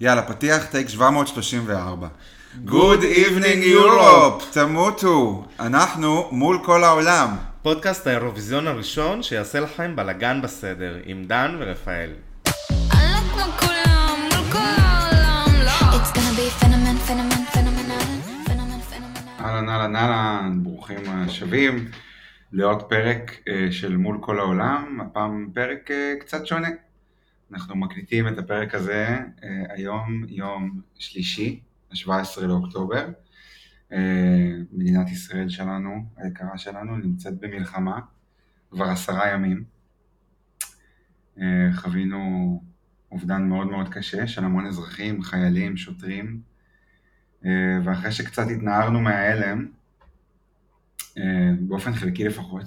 יאללה, פתיח טייק 734. Good evening Europe, תמותו. אנחנו מול כל העולם. פודקאסט האירוויזיון הראשון שיעשה לכם בלאגן בסדר, עם דן ורפאל. לא. אהלן אהלן אהלן, ברוכים השבים לעוד פרק אה, של מול כל העולם, הפעם פרק אה, קצת שונה. אנחנו מקליטים את הפרק הזה אה, היום, יום שלישי, ה-17 לאוקטובר. אה, מדינת ישראל שלנו, היקרה שלנו, נמצאת במלחמה כבר עשרה ימים. אה, חווינו אובדן מאוד מאוד קשה של המון אזרחים, חיילים, שוטרים, ואחרי שקצת התנערנו מההלם, באופן חלקי לפחות,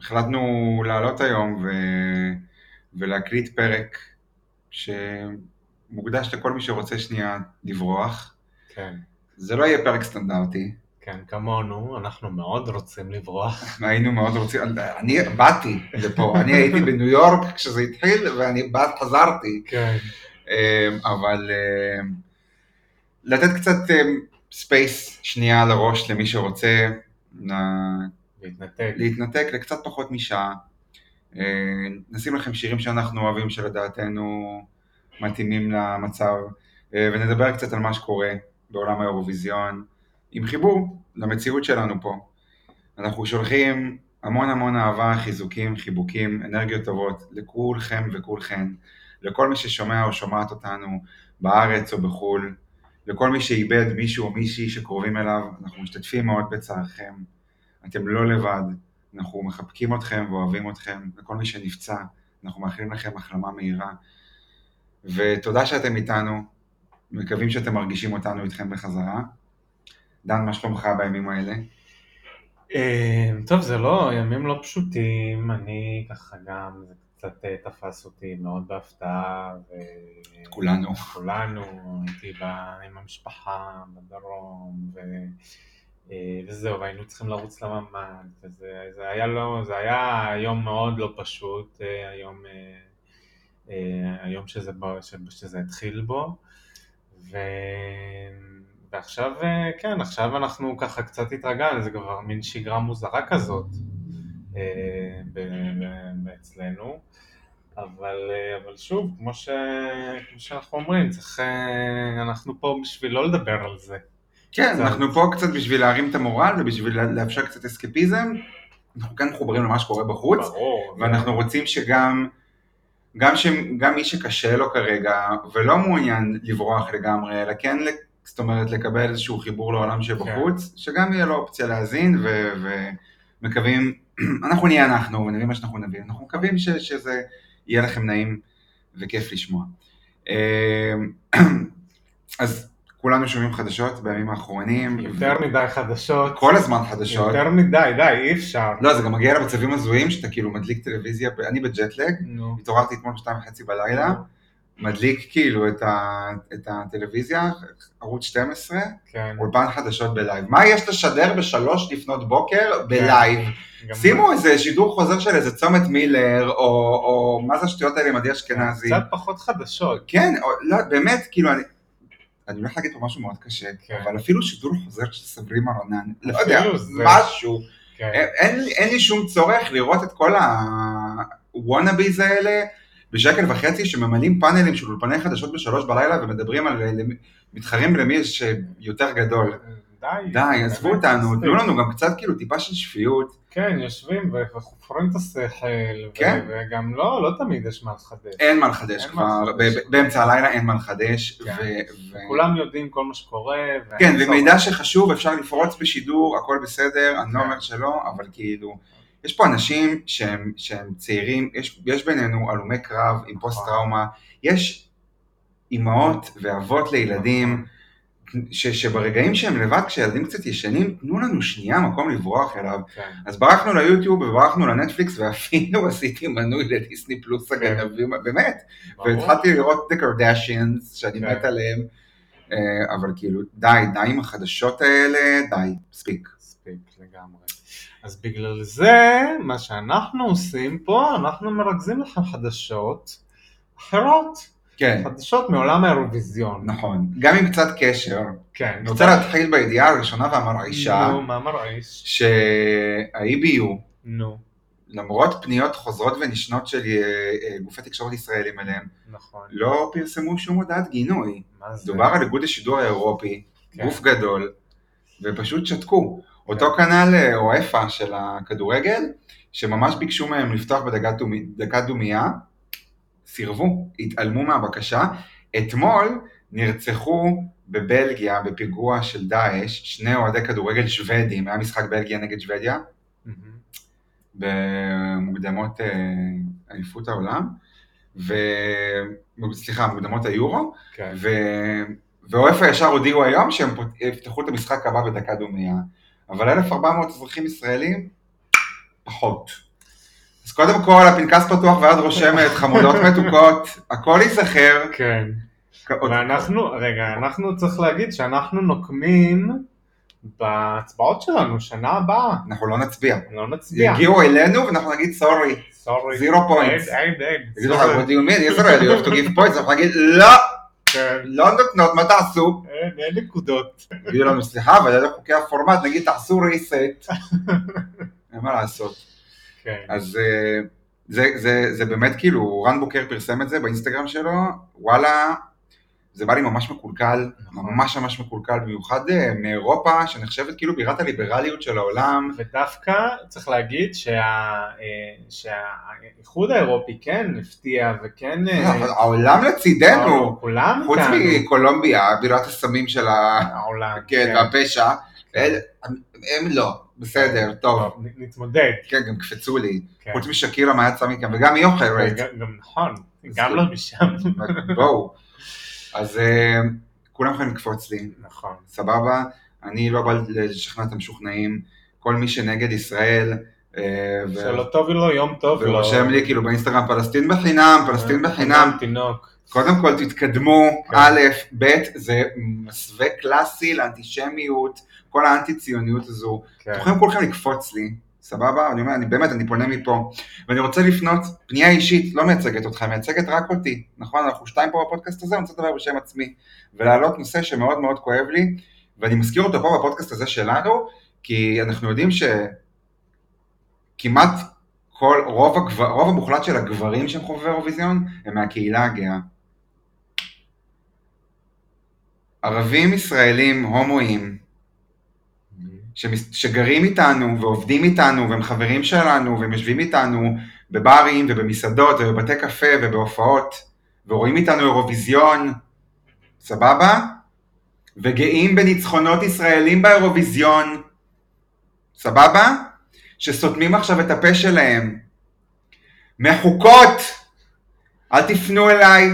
החלטנו לעלות היום ו... ולהקליט פרק שמוקדש לכל מי שרוצה שנייה לברוח. כן, זה לא יהיה פרק סטנדרטי, כן, כמונו, אנחנו מאוד רוצים לברוח. היינו מאוד רוצים, אני באתי לפה, אני הייתי בניו יורק כשזה התחיל ואני בא, חזרתי, כן. אה, אבל אה, לתת קצת space שנייה לראש למי שרוצה, להתנתק. להתנתק לקצת פחות משעה. אה, נשים לכם שירים שאנחנו אוהבים שלדעתנו מתאימים למצב, אה, ונדבר קצת על מה שקורה בעולם האירוויזיון, עם חיבור למציאות שלנו פה. אנחנו שולחים המון המון אהבה, חיזוקים, חיבוקים, אנרגיות טובות לכולכם וכולכן, לכל מי ששומע או שומעת אותנו בארץ או בחו"ל, לכל מי שאיבד מישהו או מישהי שקרובים אליו, אנחנו משתתפים מאוד בצערכם. אתם לא לבד, אנחנו מחבקים אתכם ואוהבים אתכם, לכל מי שנפצע, אנחנו מאחלים לכם החלמה מהירה. ותודה שאתם איתנו, מקווים שאתם מרגישים אותנו איתכם בחזרה. דן, מה שלומך בימים האלה? אה, טוב, זה לא, ימים לא פשוטים, אני ככה גם, זה קצת אה, תפס אותי מאוד בהפתעה. ו- כולנו. כולנו, הייתי ב- עם המשפחה בדרום, ו... אה, וזהו, והיינו צריכים לרוץ לממ"ד, וזה זה היה, לא, זה היה יום מאוד לא פשוט, אה, היום, אה, היום שזה, שזה התחיל בו, ו... ועכשיו, כן, עכשיו אנחנו ככה קצת התרגלנו, זה כבר מין שגרה מוזרה כזאת אצלנו. אבל, אבל שוב, כמו, ש... כמו שאנחנו אומרים, צריך, אנחנו פה בשביל לא לדבר על זה. כן, קצת. אנחנו פה קצת בשביל להרים את המורל ובשביל לאפשר קצת אסקפיזם. אנחנו כאן מחוברים למה שקורה בחוץ, ברור. ואנחנו רוצים שגם גם, ש, גם מי שקשה לו כרגע ולא מעוניין לברוח לגמרי, אלא כן, זאת אומרת, לקבל איזשהו חיבור לעולם שבחוץ, שגם יהיה לו אופציה להאזין, ו- ומקווים, אנחנו נהיה אנחנו ונביא מה שאנחנו נביא, אנחנו מקווים ש, שזה יהיה לכם נעים וכיף לשמוע. אה, אז כולנו שומעים חדשות בימים האחרונים, יותר מדי חדשות. כל הזמן חדשות. יותר מדי, די, אי אפשר. לא, זה גם מגיע למצבים הזויים שאתה כאילו מדליק טלוויזיה, אני בג'ט לג, נו. התעוררתי אתמול בשתיים וחצי בלילה, מדליק כאילו את, ה, את הטלוויזיה, ערוץ 12, כן. אולפן חדשות בלייב. מה יש לשדר בשלוש לפנות בוקר בלייב? גם- שימו איזה שידור חוזר של איזה צומת מילר, או, או מה זה השטויות האלה עם עדי אשכנזי. קצת פחות חדשות. כן, או, לא, באמת, כאילו, אני, אני הולך להגיד פה משהו מאוד קשה, כן. אבל אפילו שידור חוזר של סברימה רונן, לא יודע, זה. משהו. כן. אין, אין, לי- שום צורך לראות את כל הוואנאביז האלה בשקל וחצי שממלאים פאנלים של אולפני חדשות בשלוש בלילה ומדברים על למי- מתחרים למי יש יותר גדול. די. די, עזבו אותנו. תנו לנו גם קצת כאילו טיפה של שפיות. כן, יושבים וחופרים את השכל. כן. וגם לא, לא תמיד יש מה לחדש. אין מה לחדש כבר, באמצע הלילה אין מה לחדש. כן. כולם יודעים כל מה שקורה. כן. ומידע שחשוב אפשר לפרוץ בשידור, הכל בסדר, אני לא כן. אומר שלא, אבל כאילו, יש פה אנשים שהם, שהם צעירים, יש, יש בינינו הלומי קרב עם פוסט טראומה, יש אימהות ואבות לילדים, ש, שברגעים שהם לבד, כשילדים קצת ישנים, תנו לנו שנייה מקום לברוח אליו. כן. אז ברחנו ליוטיוב וברחנו לנטפליקס ואפילו עשיתי מנוי לדיסני פלוס כן. הגנבים, באמת, ברור. והתחלתי לראות את הקרדשיאנס, שאני כן. מת עליהם, אה, אבל כאילו, די, די עם החדשות האלה, די, מספיק. מספיק לגמרי. אז בגלל זה, מה שאנחנו עושים פה, אנחנו מרכזים לכם חדשות אחרות. כן, חדשות מעולם האירוויזיון. נכון. גם עם קצת קשר. כן. אני רוצה להתחיל בידיעה הראשונה והמרעישה, נו, מה מרעיש? שה-EBU, נו, למרות פניות חוזרות ונשנות של אה, אה, גופי תקשורת ישראלים אליהם, נכון. לא פרסמו שום הודעת גינוי. מה זה? דובר על איגוד השידור האירופי, כן. גוף גדול, ופשוט שתקו. אותו כנ"ל אה, אוהפה של הכדורגל, שממש ביקשו מהם לפתוח בדקת דומי- דקת דומייה, סירבו, התעלמו מהבקשה. אתמול נרצחו בבלגיה בפיגוע של דאעש שני אוהדי כדורגל שוודים, היה משחק בלגיה נגד שוודיה. במוקדמות אה, אליפות העולם, ו... סליחה, מוקדמות היורו, כן. ו... ואופה ישר הודיעו היום שהם יפתחו את המשחק הבא בדקה דומייה, אבל 1,400 אזרחים ישראלים, פחות. אז קודם כל, הפנקס פתוח ואת רושמת, חמודות מתוקות, הכל ייזכר. כן. ואנחנו, רגע, אנחנו צריך להגיד שאנחנו נוקמים בהצבעות שלנו שנה הבאה. אנחנו לא נצביע. לא נצביע. יגיעו אלינו ואנחנו נגיד סורי, סורי. zero points. אין, אין, אין. יגידו לך, what do you mean, Israel, you have to give points, אנחנו נגיד, לא, כן. לא נותנות, מה תעשו? אין, אין נקודות. יגידו לנו, סליחה, אבל אלה חוקי הפורמט, נגיד, תעשו reset. אין מה לעשות. כן. אז אה, זה, זה, זה באמת כאילו, רן בוקר פרסם את זה באינסטגרם שלו, וואלה, זה בא לי ממש מקולקל, נכון. ממש ממש מקולקל, במיוחד אה, מאירופה, שנחשבת כאילו בירת הליברליות של העולם. ודווקא צריך להגיד שה- אה, שהאיחוד האירופי כן הפתיע וכן... אבל העולם לצידנו, כולם חוץ כאן. מקולומביה, בירת הסמים של. העולם. כן, והפשע, אל- הם הם לא, בסדר, טוב, נתמודד. כן, גם קפצו לי, כן. חוץ משקירה מה יצא מכם, וגם היא אוכלת, גם- גם נכון, גם לא משם. בואו. אז אה, כולם יכולים לקפוץ לי, נכון. סבבה, אני לא בא לשכנע את המשוכנעים, כל מי שנגד ישראל, אה, שלא טוב לו, יום טוב לו. ורושם לי כאילו באינסטגרם פלסטין בחינם, פלסטין בחינם, תינוק. קודם כל תתקדמו, כן. א', ב', זה מסווה קלאסי לאנטישמיות, כל האנטי ציוניות הזו, כן. אתם יכולים כולכם לקפוץ לי, סבבה? אני אומר, אני באמת, אני פונה מפה, ואני רוצה לפנות, פנייה אישית, לא מייצגת אותך, מייצגת רק אותי, נכון? אנחנו שתיים פה בפודקאסט הזה, אני רוצה לדבר בשם עצמי, ולהעלות נושא שמאוד מאוד כואב לי, ואני מזכיר אותו פה בפודקאסט הזה שלנו, כי אנחנו יודעים שכמעט כל, רוב, הגבר, רוב המוחלט של הגברים שהם חובבי אירוויזיון, הם מהקהילה הגאה. ערבים, ישראלים, הומואים, שגרים איתנו ועובדים איתנו והם חברים שלנו והם יושבים איתנו בברים ובמסעדות ובבתי קפה ובהופעות ורואים איתנו אירוויזיון, סבבה? וגאים בניצחונות ישראלים באירוויזיון, סבבה? שסותמים עכשיו את הפה שלהם. מחוקות! אל תפנו אליי,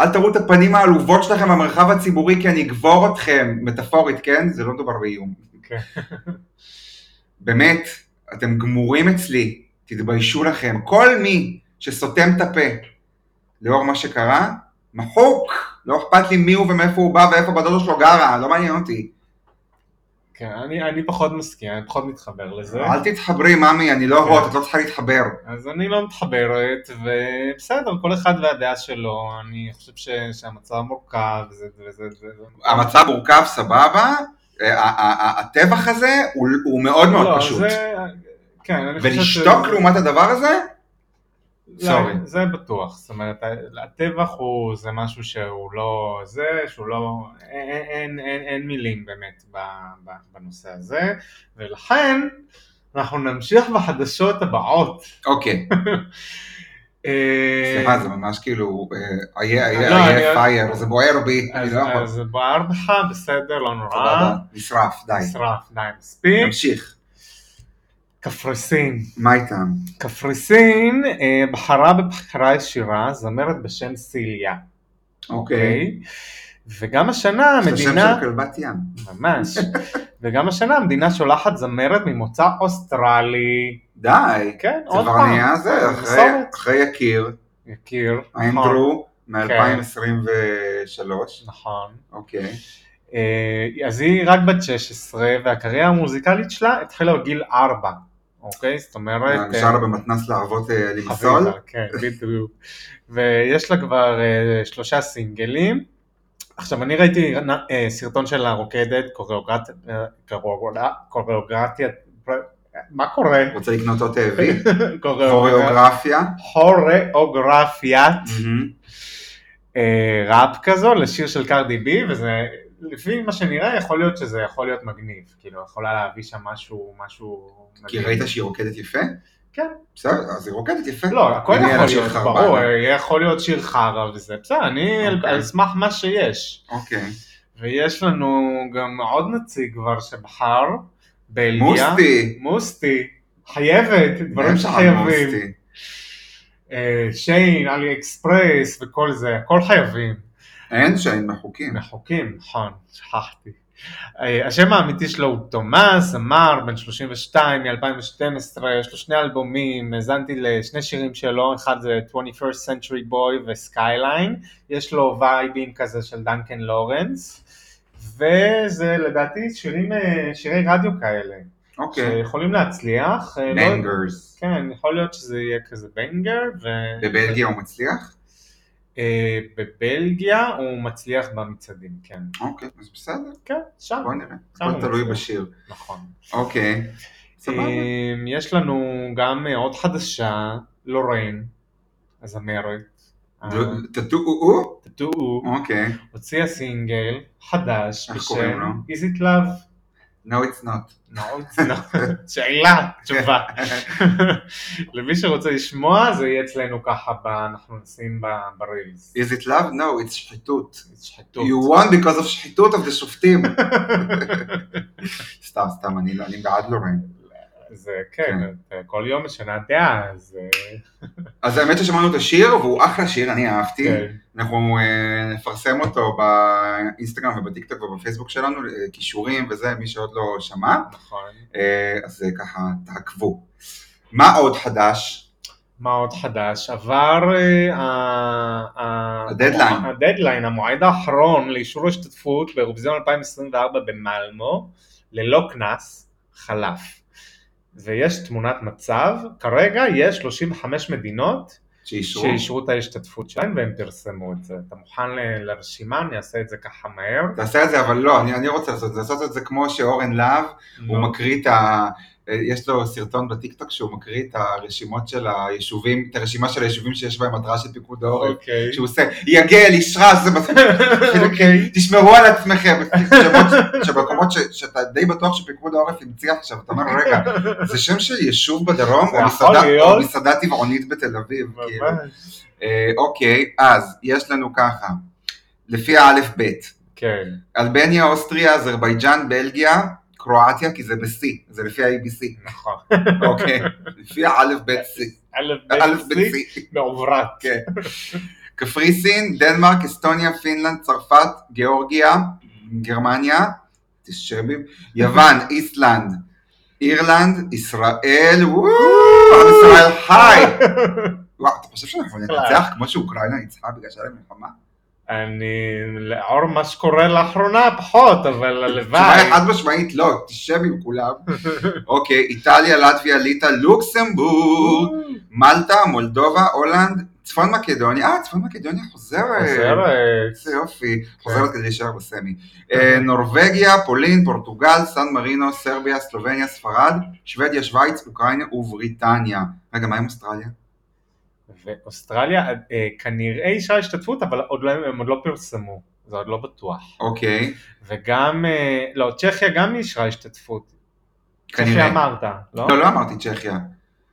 אל תראו את הפנים העלובות שלכם במרחב הציבורי כי אני אגבור אתכם, מטאפורית, כן? זה לא מדובר באיום. כן. באמת, אתם גמורים אצלי, תתביישו לכם. כל מי שסותם את הפה לאור מה שקרה, מחוק. לא אכפת לי מי הוא ומאיפה הוא בא ואיפה בדודה שלו גרה, לא מעניין אותי. כן, אני אני פחות מסכים, אני פחות מתחבר לזה. אל תתחברי, ממי, אני לא כן. הוט, את לא צריכה להתחבר. אז אני לא מתחברת, ובסדר, כל אחד והדעה שלו, אני חושב ש- שהמצב מורכב, וזה, וזה, וזה, המצב מורכב, סבבה, אה, ה- ה- ה- הטבח הזה הוא מאוד מאוד לא, פשוט. זה, כן, אני חושב ולשתוק לעומת הדבר הזה, סורי. זה בטוח, זאת אומרת, הטבח הוא, זה משהו שהוא לא זה, שהוא לא, אין, אין, אין, אין מילים באמת בנושא הזה, ולכן אנחנו נמשיך בחדשות הבאות. אוקיי. אה, סליחה, זה ממש כאילו, איה, איה, לא, איה אני- פייר, זה בוער בי, אני לא יכול. אז בוער בך, בסדר, לא נורא. נשרף, די. נשרף, די, מספיק. נמשיך. קפריסין. מה איתם? קפריסין אה, בחרה בבחירה ישירה זמרת בשם סיליה, אוקיי. וגם השנה יש לה שם המדינה, של כלבת ים. ממש, וגם השנה המדינה שולחת זמרת ממוצא אוסטרלי, די. כן, זה עוד כבר פעם, נהיה זה, אחרי-. אחרי יקיר, יקיר, נכון, אנדרו, מ-2023. נכון. אוקיי. אה, אז היא רק בת 16 והקריירה המוזיקלית שלה התחילה בגיל 4, אוקיי? זאת אומרת... נשאר לה במתנ"ס לאהבות אה, למסול. חביבה, כן, בדיוק. ויש לה כבר אה, שלושה סינגלים. עכשיו, אני ראיתי אה, סרטון של הרוקדת, קוריאוגרט- אה, קוריאוגרט- קוריאוגרטיה, מה קורה? רוצה לקנות עוד וי? קוריאוגרפיה. אה, ראפ כזו לשיר של קרדי בי, וזה, לפי מה שנראה, יכול להיות שזה יכול להיות מגניב. כאילו, יכולה להביא שם משהו, משהו... כי. ראית שהיא רוקדת יפה? כן. בסדר, אז היא רוקדת יפה. לא, הכל יכול להיות. ברור, יכול להיות שיר חרא וזה, בסדר, אני על- אוקיי. על סמך מה שיש. אוקיי. ויש לנו גם עוד נציג כבר שבחר, בלגיה. Mustii. Mustii. חייבת, דברים שחייבים. אה, שיין, אלי אקספרס וכל זה, הכל חייבים. אין שאין בחוקים. מחוקים, נכון, שכחתי. אה, השם האמיתי שלו הוא תומאס, זמר, בן 32 מ-2012, יש לו שני אלבומים, האזנתי לשני שירים שלו, אחד זה 21st Century Boy ו Skyline, יש לו וייבים כזה של דנקן לורנס, וזה לדעתי שירים, אה, שירי רדיו כאלה, אוקיי. שיכולים להצליח. אה, לא- בנגרס. כן, יכול להיות שזה יהיה כזה בנגר, ו... בבלגיה הוא מצליח? אה, בבלגיה הוא מצליח במצעדים, כן. אוקיי, אז בסדר. כן, שם. בוא נראה. הכל תלוי. בשיר. נכון. אוקיי. סבבה. אמ, יש לנו גם אה, עוד חדשה, לוריין, הזמרת. טטו-או? טטו אוקיי. הוציאה סינגל חדש? בשם Is it Love? No it's not. No, it's not. שאלה, תשובה. למי שרוצה לשמוע זה יהיה אצלנו ככה, ב- אנחנו נשים ב- ברילס. Is it love? No, it's שחיתות. שחיתות. You won because of שחיתות of the שופטים. סתם, סתם, אני אני בעד לורן. זה כן, כל יום משנה דעה, אז אה, אז האמת ששמענו את השיר, והוא אחלה שיר, אני אהבתי. כן. אנחנו אה, נפרסם אותו באינסטגרם ובטיקטוק ובפייסבוק שלנו, אה, כישורים וזה, מי שעוד לא שמע. נכון. אה, אז אה, ככה, תעקבו. מה עוד חדש? מה עוד חדש? עבר אה, הדדליין. הדדליין, המועד האחרון לאישור השתתפות באירוויזיון 2024 במלמו, ללא קנס, חלף. ויש תמונת מצב, כרגע יש 35 מדינות שאישרו? שאישרו את ההשתתפות שלהם והם פרסמו את זה. אתה מוכן ל- לרשימה? אני אעשה את זה ככה מהר. תעשה את זה, אבל לא, אני, אני רוצה לעשות את זה, לעשות את זה כמו שאורן להב, הוא נו. מקריא את ה... יש לו סרטון בטיקטוק שהוא מקריא את הרשימות של היישובים, את הרשימה של היישובים שיש בהם התראה של פיקוד העורף, אוקיי. שהוא עושה, יגל, אישרה, זה בסדר, אוקיי. תשמרו על עצמכם, שבמקומות שאתה די בטוח שפיקוד העורף המציא עכשיו, אתה אומר, רגע, זה שם של יישוב בדרום, או מסעדה-. או מסעדה טבעונית בתל אביב, כאילו. אה, אוקיי, אז יש לנו ככה, לפי האלף בית, כן. אלבניה, אוסטריה, אזרבייג'אן, בלגיה, קרואטיה, כי זה ב-C, זה לפי ה-ABC, נכון. אוקיי, לפי האלף בית C, א' אלף ב' בית C מעוברת. כן. קפריסין, דנמרק, אסטוניה, פינלנד, צרפת, גיאורגיה, גרמניה, תשבי, יוון, איסלנד, אירלנד, ישראל, וואו, ישראל חי. וואו, אתה חושב שאנחנו ננצח כמו שאוקראינה ניצחה בגלל שהיה להם מלחמה? אני, לאור מה שקורה לאחרונה פחות, אבל הלוואי. חד משמעית לא, תשב עם כולם. אוקיי, איטליה, לטביה, ליטא, לוקסמבורג, מלטה, מולדובה, הולנד, צפון מקדוניה, אה, צפון מקדוניה חוזרת. חוזרת. איזה יופי, חוזרת כדי להישאר בסמי. אה, נורבגיה, פולין, פורטוגל, סן מרינו, סרביה, סלובניה, ספרד, שוודיה, שווייץ, אוקראינה ובריטניה. רגע, מה עם אוסטרליה? ואוסטרליה אה, כנראה אישה השתתפות, אבל עוד לא, הם עוד לא פרסמו, זה עוד לא בטוח. אוקיי, וגם, אה, לא, צ'כיה גם אישרה השתתפות. צ'כיה כנראה. אמרת, לא? לא, לא אמרתי צ'כיה.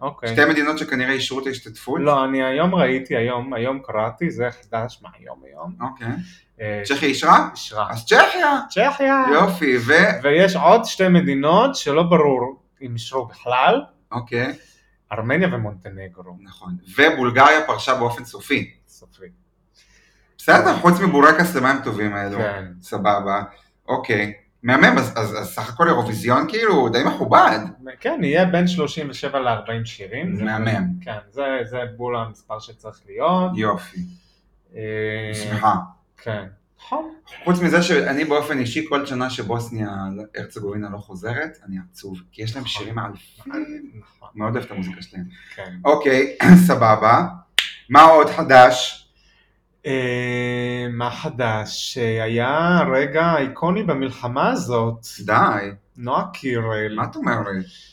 אוקיי. שתי מדינות שכנראה אישרו את ההשתתפות? לא, אני היום ראיתי, היום, היום קראתי, זה חדש, מה היום? אוקיי. אה, צ'כיה אישרה? אישרה. אז צ'כיה! צ'כיה. יופי, ו... ויש עוד שתי מדינות שלא ברור אם אישרו בכלל, אוקיי, ארמניה ומונטנגרו. נכון. ובולגריה פרשה באופן סופי. סופי. בסדר, חוץ מבורקס למים טובים האלו. כן. סבבה. אוקיי. מהמם, אז, אז, אז סך הכל אירוויזיון כאילו די מכובד. כן, יהיה בין 37 ל-40 שירים. זה- מהמם. כן, זה, זה בול המספר שצריך להיות. יופי. אה, שמחה. כן. נכון. חוץ מזה שאני באופן אישי, כל שנה שבוסניה הרצגובינה לא חוזרת, אני עצוב, כי יש להם שירים מאלפים. נכון, מאוד אוהב את המוזיקה שלהם. כן. אוקיי, סבבה. מה עוד חדש? אה, מה חדש? היה רגע איקוני במלחמה הזאת, די, נועה קירל. מה את אומרת?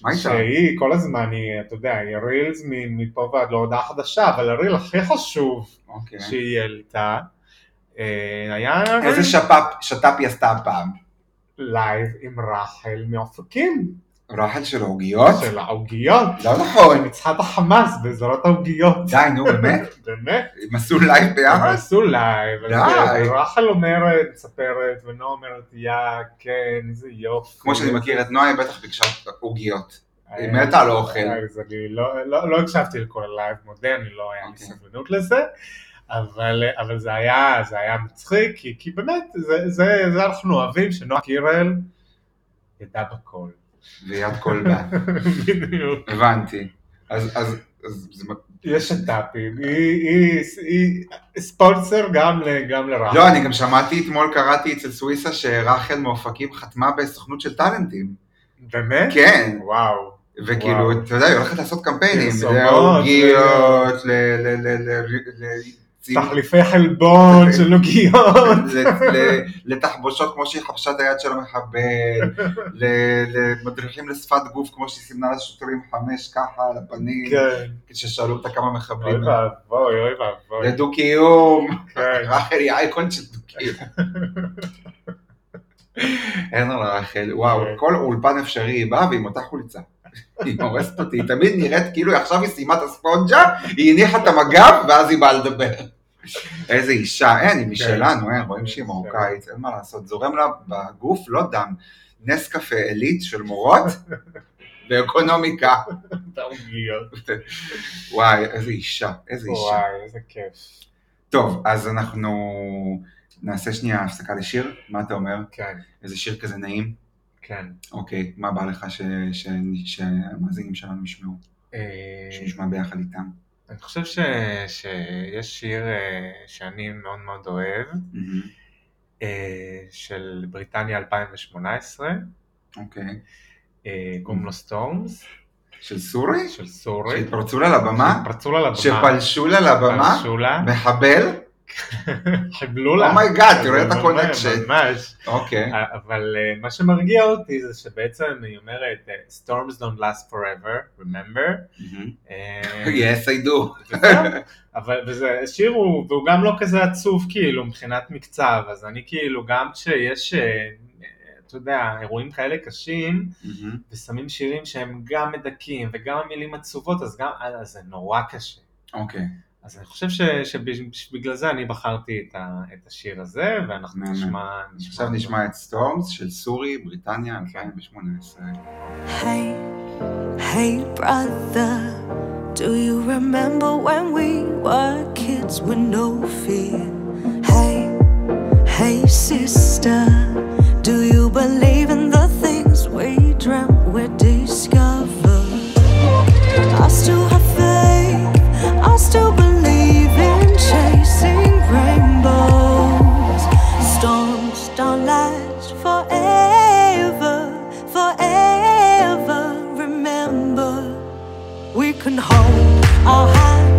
מה איתה? שהיא כל הזמן, היא, אתה יודע, היא רילס מפה ועד להודעה חדשה, אבל הריל הכי חשוב אוקיי. שהיא העלתה, היה איזה ריל שת"פ, שת"פ היא עשתה הפעם? לייב עם רחל מאופקים, רחל של העוגיות? של העוגיות, לא נכון. שניצחה את החמאס בעזרת העוגיות. די, נו, באמת? באמת? הם עשו לייב הם ביחד? עשו לייב, די. אז רחל אומרת, מספרת, ונועה אומרת, יא, כן, איזה יופי. כמו שאני מכיר את נועה, היא בטח ביקשה עוגיות. היא אה, מתה על האוכל. אז אני לא, לא, לא הקשבתי לכל הלייב, מודה, אני לא היה לי אוקיי. סבלנות לזה, אבל, אבל זה היה, זה היה מצחיק, כי, כי באמת, זה, זה, זה אנחנו אוהבים, שנועה קירל ידעה בכל. ויד כל בה. בדיוק. הבנתי. אז, אז, אז זה... יש שת"פים, היא, היא, היא ספונסר גם, גם לרחל. לא, אני גם שמעתי אתמול, קראתי אצל סוויסה שרחל מאופקים חתמה בסוכנות של טאלנטים. באמת? כן, וואו. וכאילו. אתה יודע, היא הולכת לעשות קמפיינים. פרסומות, לעוגיות, ל... ל... ל... ל... ל... תחליפי חלבון של ל- לתחבושות כמו שהיא חבשה את היד של המחבל, למדריכים לשפת גוף כמו שהיא סימנה לשוטרים חמש ככה על הפנים, כן. כששאלו אותה כמה אוי מחבלים. ואבוי, אוי ואבוי. לדו-קיום, כן. רחל היא אייקון של דו-קיום. אין רחל, וואו, כן. כל אולפן אפשרי היא באה ועם אותה חולצה. היא הורסת אותי, היא תמיד נראית כאילו עכשיו היא סיימה את הספונג'ה, היא הניחה את המגב ואז היא באה לדבר. איזה אישה, אין, היא משלנו, אין, רואים שהיא מרוקאית, אין מה לעשות, זורם לה בגוף, לא דם, נס קפה עילית של מורות ואקונומיקה. וואי, איזה אישה, איזה אישה. וואי, איזה כיף. טוב, אז אנחנו נעשה שנייה הפסקה לשיר, מה אתה אומר? כן, איזה שיר כזה נעים? כן. אוקיי, מה בא לך שהמאזינים שלנו ישמעו, אה, שנשמע ביחד איתם? אני חושב ש- שיש שיר אה, שאני מאוד מאוד אוהב, אה, של בריטניה 2018, אוקיי. אה, קוראים לו Storm, של SuRie? של SuRie. שהתפרצו לה לבמה? פרצו לה לבמה. שפלשו לה לבמה? פלשו לה. מחבל? חיבלו לה. oh my god, תראה את ה connection. ממש. אוקיי. אבל אה, מה שמרגיע אותי זה שבעצם היא אומרת, אה, Storms don't last forever, remember? אה, Yes, I do. אבל וזה שיר הוא, והוא גם לא כזה עצוב כאילו מבחינת מקצב, אז אני כאילו גם כשיש, אה, אתה יודע, אירועים כאלה קשים, מהמם. ושמים שירים שהם גם מדכאים וגם המילים עצובות, אז גם, אז זה נורא קשה. אוקיי. אז אני חושב ש, שבגלל זה אני בחרתי את, ה, את השיר הזה, ואנחנו מהמם. נשמע... עכשיו נשמע את סטורמס של סורי, בריטניה, 2018. Hey, hey, brother, do you remember when we were kids with no fear? Hey, hey, sister, do you believe in the things we dreamt we discovered? I still have faith, I still believe Can hold Our hands.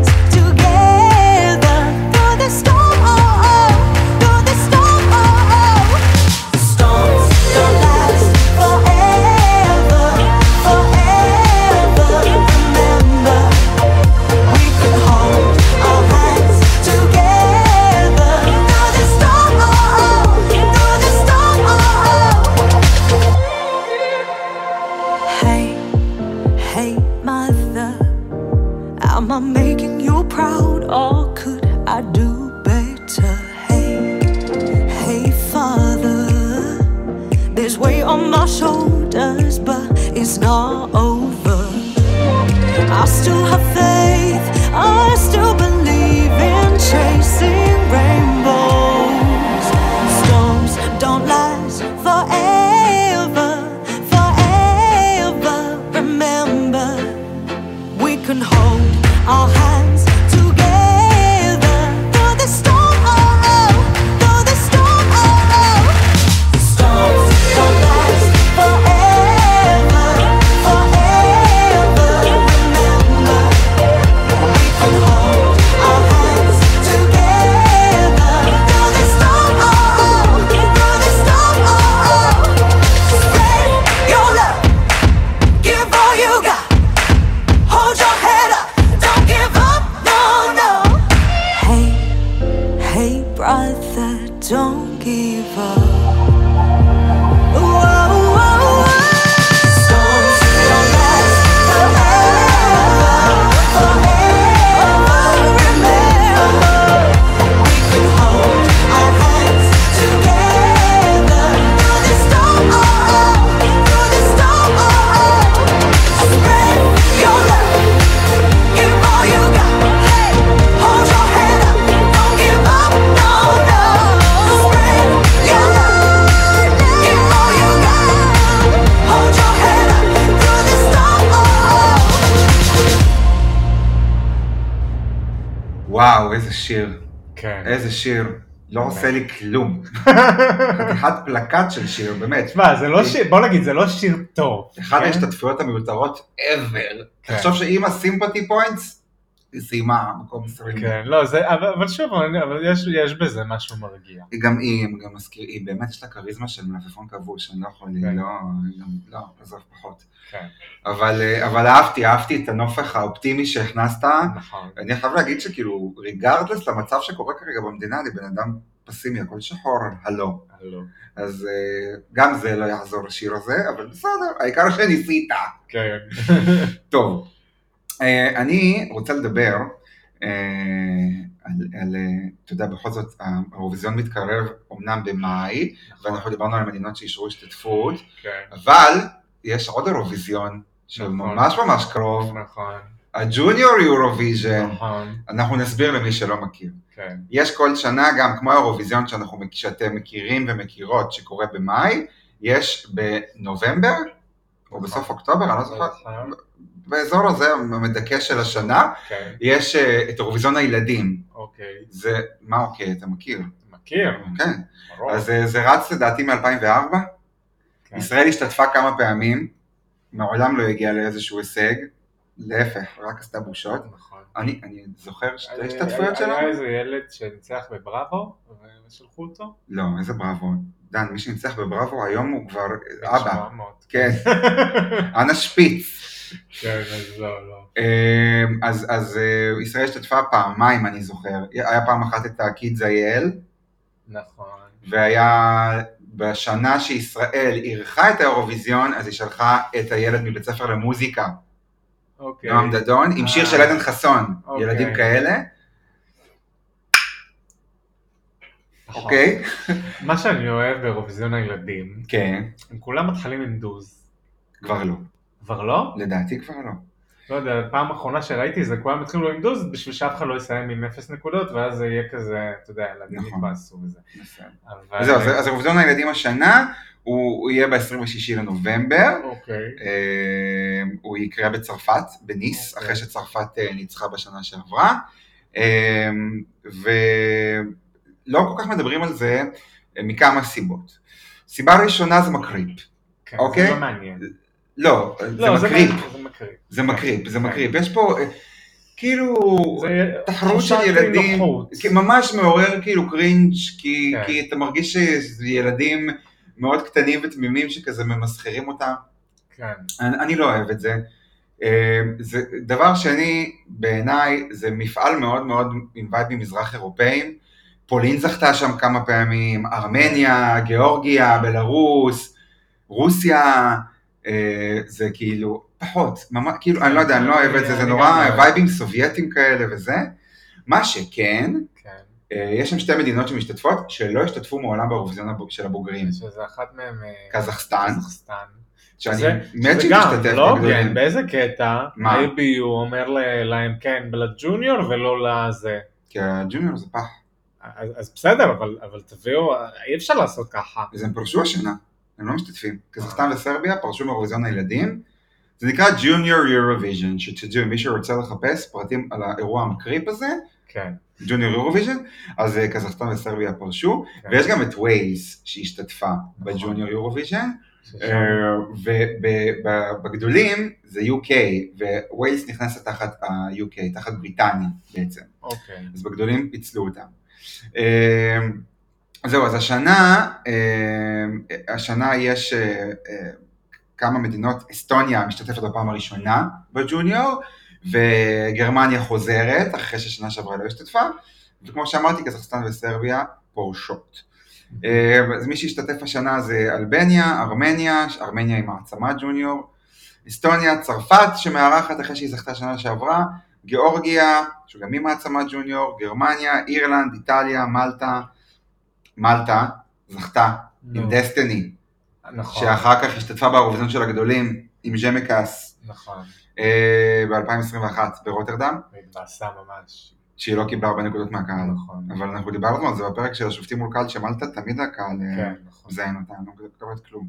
וואו, איזה שיר. כן. איזה שיר. לא. עושה לי כלום. חתיכת פלקט של שיר, באמת. תשמע, זה לא שיר, בוא נגיד, זה לא שיר טוב. אחת כן? ההשתתפויות המיותרות ever. כן. תחשוב שאם ה sympathy points, היא סיימה מקום 20. כן, לא, זה, אבל, אבל שוב, אני- אבל יש, יש בזה משהו מרגיע. היא גם היא, גם מזכיר, היא באמת יש לה כריזמה של מלפפון כבוש, אני לא יכול, כן. לא, לא, עזוב פחות. כן, אבל, אה, אבל אהבתי, אהבתי את הנופך האופטימי שהכנסת. נכון. אני חייב להגיד שכאילו, ריגרדלס למצב שקורה כרגע במדינה, אני בן אדם פסימי, הכל שחור, הלו. הלו. אז אה, גם זה לא יעזור לשיר הזה, אבל בסדר, העיקר שניסית. כן. טוב, אני רוצה לדבר אה, על, אה, אתה יודע, בכל זאת, האירוויזיון מתקרב אמנם במאי, ואנחנו דיברנו על מדינות שאישרו השתתפות, כן, אבל יש עוד אירוויזיון, נכון. שממש ממש קרוב, נכון, הג'וניור יורוויז'ן, נכון, אנחנו נסביר למי שלא מכיר. כן, יש כל שנה גם, כמו האירוויזיון שאתם מכירים ומכירות, שקורה במאי, יש בנובמבר, או נכון. בסוף אוקטובר, אני לא זוכר, נכון, באזור הזה המדכא של השנה, כן, יש אה, את אירוויזיון הילדים. אוקיי, זה, מה אוקיי, אתה מכיר? מכיר, כן. ברור. אז אה, זה רץ לדעתי מ-2004. כן. ישראל השתתפה כמה פעמים, מעולם לא הגיעה לאיזשהו הישג, להפך, רק עשתה בושות. נכון. אני, אני זוכר שתי היה- השתתפויות שלנו? היה איזה ילד שניצח בבראבו, ושלחו אותו. לא, איזה בראבו. דן, מי שניצח בבראבו היום הוא כבר אבא. 700. כן, אנה שפיץ. כן, אז לא, לא. אמ, אז, אז אה, ישראל השתתפה פעמיים, אני זוכר. היה פעם אחת את הקידס אייל, נכון. והיה בשנה שישראל אירחה את האירוויזיון, אז היא שלחה את הילד מבית ספר למוזיקה, אוקיי. נועם דדון, עם שיר אה. של עדן חסון, אוקיי. ילדים כאלה, נכון. אוקיי? מה שאני אוהב באירוויזיון הילדים, כן, הם כולם מתחילים עם דוז. כבר לא. כבר לא? לדעתי כבר לא. לא יודע, פעם אחרונה שראיתי זה כולם התחילו עם דוז בשביל שאף אחד לא יסיים עם אפס נקודות ואז זה יהיה כזה, אתה יודע, ילדים נכון. יתבאסו וזה. אבל... אז זהו, אז- אז אירוויזיון הילדים השנה, הוא הוא יהיה ב-26 לנובמבר, אוקיי. אה, הוא יקרה בצרפת, בניס, אוקיי. אחרי שצרפת אה, ניצחה בשנה שעברה, אה, ולא כל כך מדברים על זה מכמה סיבות. סיבה ראשונה זה מקריפ. כן, אוקיי. זה לא מעניין. לא, לא, זה מעניין, זה מקריפ. זה. מקריפ. יש פה אה, כאילו תחרות של ילדים, ממש מעורר כאילו קרינג', כי כן. כי אתה מרגיש שזה ילדים מאוד קטנים ותמימים שכזה ממסחרים אותם. כן. אני, לא אוהב את זה. אה, זה. דבר שני, בעיניי, זה מפעל מאוד מאוד עם וייבים מזרח אירופאים. פולין זכתה שם כמה פעמים, ארמניה, גיאורגיה, בלרוס, רוסיה, זה כאילו פחות, ממש, כאילו, אני לא יודע, אני לא אוהב את זה, זה נורא. וייבים סובייטים כאלה וזה. מה שכן, כן. אה, יש שם שתי מדינות שמשתתפות, שלא השתתפו מעולם באירוויזיון של הבוגרים. שזה אחת מהם... אה, קזחסטן, קזחסטן. שאני מת שזה שהיא גם תשתתף לא. הוגן, באיזה קטע מה? ה-ABU אומר להם כן לג'וניור ולא לזה. כי הג'וניור זה פח. אז, בסדר, אבל תביאו, אי אפשר לעשות ככה. אז הם פרשו השנה, הם לא משתתפים. קזחסטן וסרביה פרשו מאירוויזיון הילדים. זה נקרא Junior Eurovision, שתדעו, מי שרוצה לחפש פרטים על האירוע המקריפ הזה, כן. Junior Eurovision, אז אה, קזחסטן וסרביה פרשו, כן. ויש גם את ווילס שהשתתפה נכון. בג'וניור יורוויז'ן, ובגדולים זה UK, וווילס נכנסת תחת ה-UK, תחת בריטניה בעצם. אוקיי. אז בגדולים פיצלו אותם. זהו, אז השנה, אה, השנה יש אה, אה, כמה מדינות, אסטוניה משתתפת בפעם הראשונה בג'וניור, וגרמניה חוזרת, אחרי ששנה שעברה לא השתתפה, וכמו שאמרתי, קזחסטן וסרביה פורשות. אז מי שהשתתף השנה זה אלבניה, ארמניה, ארמניה היא מעצמה ג'וניור, אסטוניה, צרפת שמארחת אחרי שהיא זכתה שנה שעברה, גיאורגיה, שגם היא מעצמה ג'וניור, גרמניה, אירלנד, איטליה, מלטה, מלטה זכתה נו, עם דסטיני, נכון, שאחר כך השתתפה באירוויזיון של הגדולים עם ז'מקס נכון, ב-2021 ברוטרדם, והתבאסה ממש, שהיא לא קיבלה הרבה נקודות מהקהל. נכון, אבל אנחנו דיברנו על זה בפרק של השופטים מול קהל, שמלטה תמיד הקהל אה, כן, נכון, מזיין אותה, לא מקבלת כלום.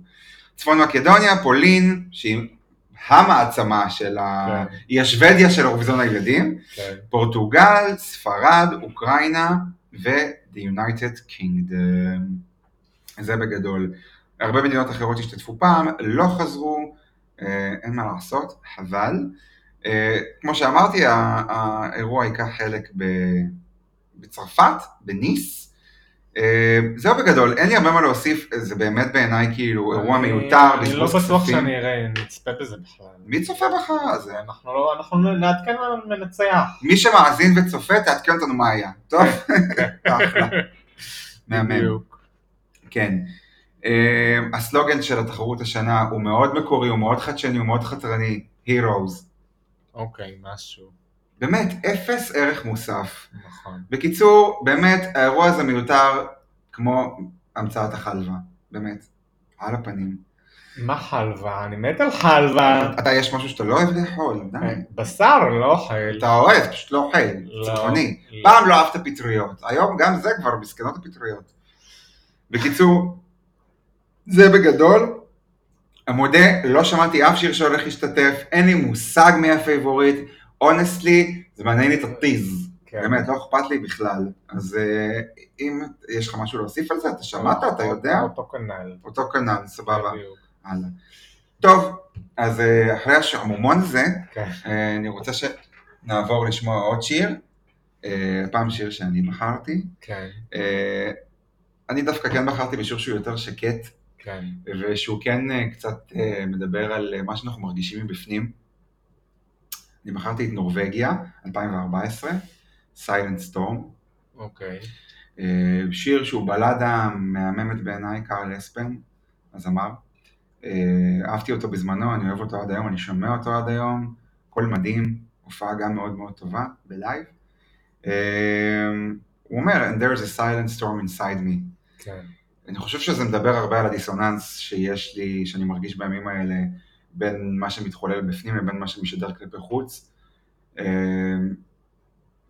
צפון מקדוניה, פולין, שהיא המעצמה של ה... כן. היא השוודיה של אירוויזיון הילדים, כן, פורטוגל, ספרד, אוקראינה ו-The United Kingdom. זה בגדול. הרבה מדינות אחרות שהשתתפו פעם, לא חזרו, אה, אין מה לעשות, אבל אה, כמו שאמרתי, האירוע ייקח חלק בצרפת, בניס. אה, זהו בגדול, אין לי הרבה מה להוסיף, זה באמת בעיניי כאילו אירוע מיותר, אני לא בטוח. שאני אראה, נצפה בזה בכלל. מי צופה בך? זה... אנחנו לא, אנחנו נעדכן מנצח. מי שמאזין וצופה, תעדכן אותנו מה היה. טוב? אחלה. מהמם. כן. אה, הסלוגן של התחרות השנה הוא מאוד מקורי, הוא מאוד חדשני, הוא מאוד חתרני, Heroes. אוקיי, משהו, באמת, אפס ערך מוסף. נכון. בקיצור, באמת, האירוע הזה מיותר כמו המצאת החלבה. באמת. על הפנים. מה חלבה? אני מת על חלבה. אתה, יש משהו שאתה לא אוהב לאכול, די. בשר, לא אוכל. אתה אוהב, פשוט לא אוכל, לא. צמחוני. לא. פעם לא אהבת פטריות, היום גם זה כבר מסכנות הפטריות. בקיצור, זה בגדול. המודה, לא שמעתי אף שיר שהולך להשתתף, אין לי מושג מי הפייבוריט, אונסטלי, זה מעניין לי את הטיז, כן. באמת, לא אכפת לי בכלל. אז אה, אם יש לך משהו להוסיף על זה, אתה שמעת, אתה יודע? אותו כנ"ל. אותו כנ"ל, סבבה. הלאה. טוב, אז אה, אחרי השעמומון הזה, כן. אה, אני רוצה שנעבור לשמוע עוד שיר, הפעם שיר שאני בחרתי. כן, אני דווקא כן בחרתי בשיר שהוא יותר שקט, כן. ושהוא כן קצת מדבר על מה שאנחנו מרגישים מבפנים. אני בחרתי את נורבגיה, 2014, Silent Storm, אוקיי. אה, שיר שהוא בלדה מהממת בעיניי, קארל אספן, הזמר. אה, אהבתי אותו בזמנו, אני אוהב אותו עד היום, אני שומע אותו עד היום, הכל מדהים, הופעה גם מאוד מאוד טובה, בלייב. אה, הוא אומר, and there is a silent storm inside me. כן. אני חושב שזה מדבר הרבה על הדיסוננס שיש לי, שאני מרגיש בימים האלה, בין מה שמתחולל בפנים לבין מה שמשדר כלפי חוץ. אה,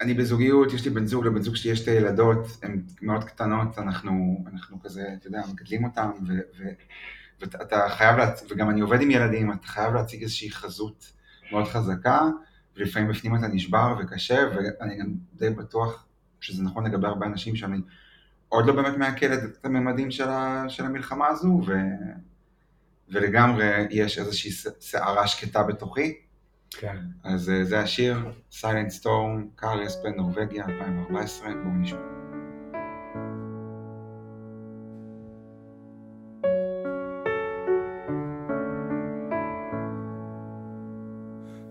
אני בזוגיות, יש לי בן זוג, לבן זוג שלי יש שתי ילדות, הן מאוד קטנות, אנחנו, אנחנו כזה, אתה יודע, מגדלים אותן, ו, ו, ואתה חייב, להצ... וגם אני עובד עם ילדים, אתה חייב להציג איזושהי חזות מאוד חזקה, ולפעמים בפנים אתה נשבר וקשה, ואני גם די בטוח שזה נכון לגבי הרבה אנשים שאני עוד לא באמת מעכל את הממדים של, ה, של המלחמה הזו, ו, ולגמרי יש איזושהי סערה שקטה בתוכי. כן. אז אה, זה השיר, Silent Storm, קאר אספן, נורבגיה, 2014, בואו נשמע.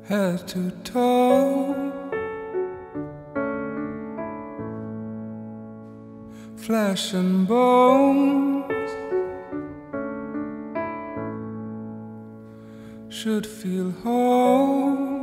head to toe. Flesh and bones should feel whole,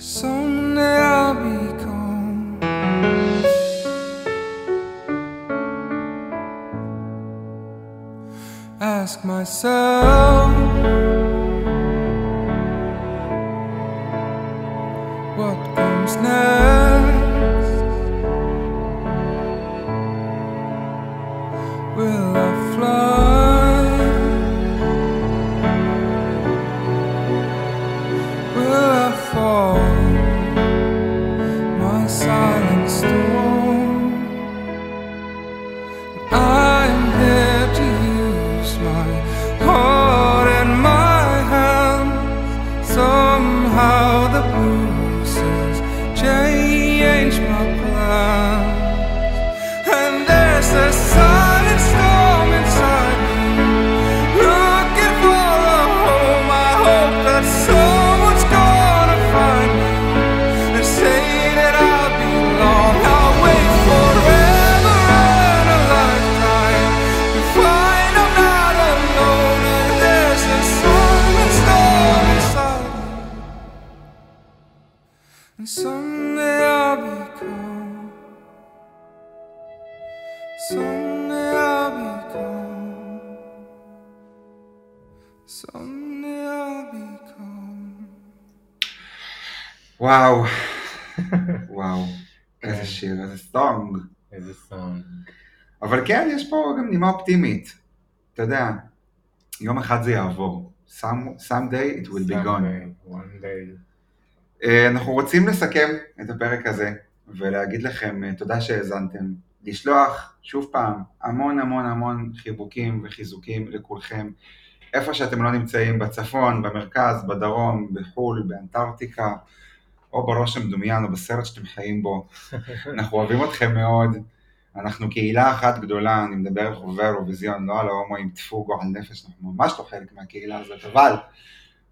Someday I'll be ask myself וואו, וואו, איזה שיר, איזה סונג. איזה סונג. אבל כן, יש פה גם נימה אופטימית. אתה יודע, יום אחד זה יעבור. Some, someday it will be gone. Someday, one day. אה, אנחנו רוצים לסכם את הפרק הזה ולהגיד לכם אה, תודה שהאזנתם. לשלוח שוב פעם המון המון המון חיבוקים וחיזוקים לכולכם. איפה שאתם לא נמצאים, בצפון, במרכז, בדרום, בחו"ל, באנטארקטיקה, או בראש המדומיין, או בסרט שאתם חיים בו. אנחנו אוהבים אתכם מאוד. אנחנו קהילה אחת גדולה, אני מדבר על חובבי האירוויזיון, לא על ההומואים טפו גועל נפש, אנחנו ממש לא חלק מהקהילה הזאת, אבל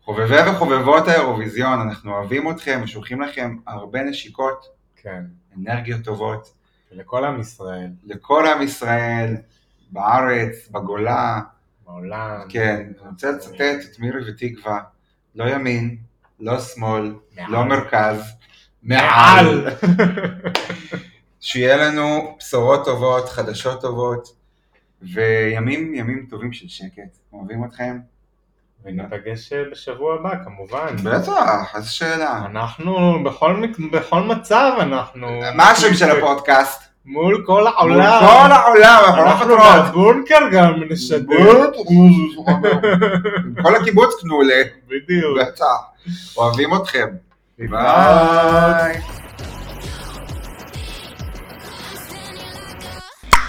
חובבי וחובבות האירוויזיון, אנחנו אוהבים אתכם ושולחים לכם הרבה נשיקות, כן. אנרגיות טובות, לכל עם ישראל, לכל עם ישראל, בארץ, בגולה, בעולם. כן, אני רוצה לצטט את מירי ותקווה, לא ימין, לא שמאל, מעל. לא מרכז, מעל. שיהיה לנו בשורות טובות, חדשות טובות, וימים ימים טובים של שקט. אוהבים אתכם? וניפגש אה, בשבוע הבא כמובן. בטח, איזה שאלה. אנחנו בכל, בכל מצב אנחנו... מה השם של הפודקאסט? מול כל מול העולם. כל העולם, אנחנו לא אנחנו מוותרות. בבונקר גם נשדר. כל הקיבוץ קנולה, בדיוק. בטח. אוהבים אתכם. ביי.